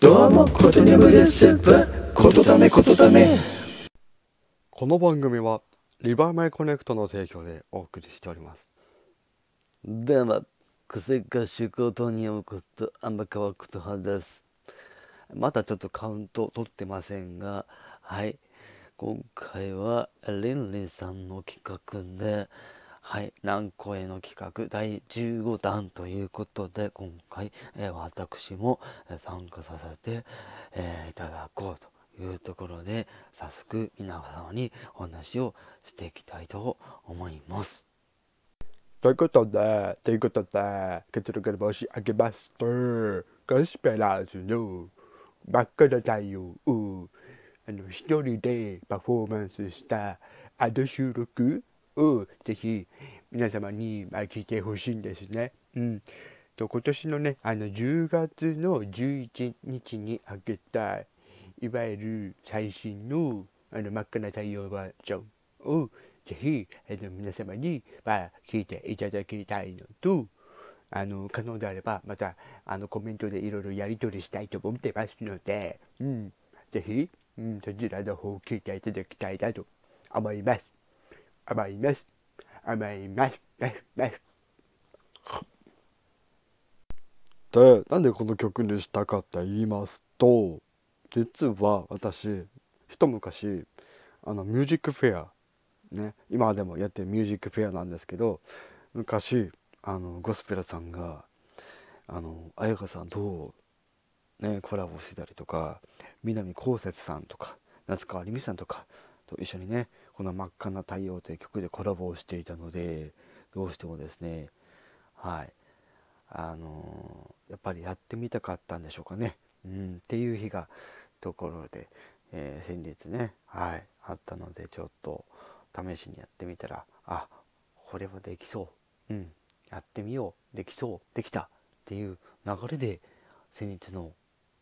どうも、ことにゃむです。ことだめ、ことだめ。この番組はリバーマイコネクトの提供でお送りしておりますどうも、癖歌手ことに読むこと、天川琴葉です。まだちょっとカウント取ってませんが、はい。今回は、リンリンさんの企画で、はい。南高への企画？第15弾ということで、今回、えー私も参加させて、えーいただこうというところで、早速皆様にお話をしていきたいと思います。ということでということで結論から申し上げますとゴスペラーズの真っ赤な太陽をあの一人でパフォーマンスしたアド収録をぜひ皆様に聞いてほしいんですね。うんと今年のねあの10月の11日にあげたいわゆる最新のあの真っ赤な太陽バージョンをぜひあの皆様に、まあ、聞いていただきたいのとあの可能であればまたあのコメントでいろいろやり取りしたいと思ってますので、うん、ぜひ、うん、そちらの方を聞いていただきたいなと思います。思います。思います。ますますでなんでこの曲にしたかって言いますと実は私一昔あのミュージックフェアね今でもやってるミュージックフェアなんですけど昔あのゴスペラさんがあの彩香さんとねコラボしてたりとか南こうせつさんとか夏川りみさんとかと一緒にねこの「真っ赤な太陽」という曲でコラボをしていたのでどうしてもですねはい。あのやっぱりやってみたかったんでしょうかね、うん、っていう日がところで、えー先日ねはいあったのでちょっと試しにやってみたらあこれはできそう。うんやってみよう。できそう。できた。っていう流れで先日の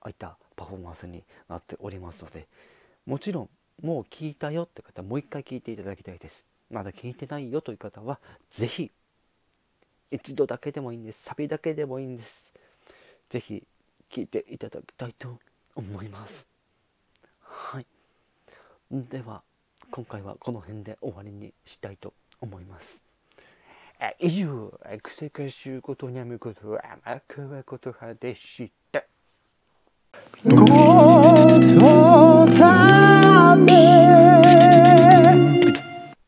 あいたパフォーマンスになっておりますのでもちろんもう聞いたよって方もう一回聞いていただきたいです。まだ聞いてないよという方はぜひ一度だけでもいいんです。サビだけでもいいんです。ぜひ聞いていただきたいと思います。はい。では今回はこの辺で終わりにしたいと思います。以上クセ歌手ことにゃむこと天川ことはでした。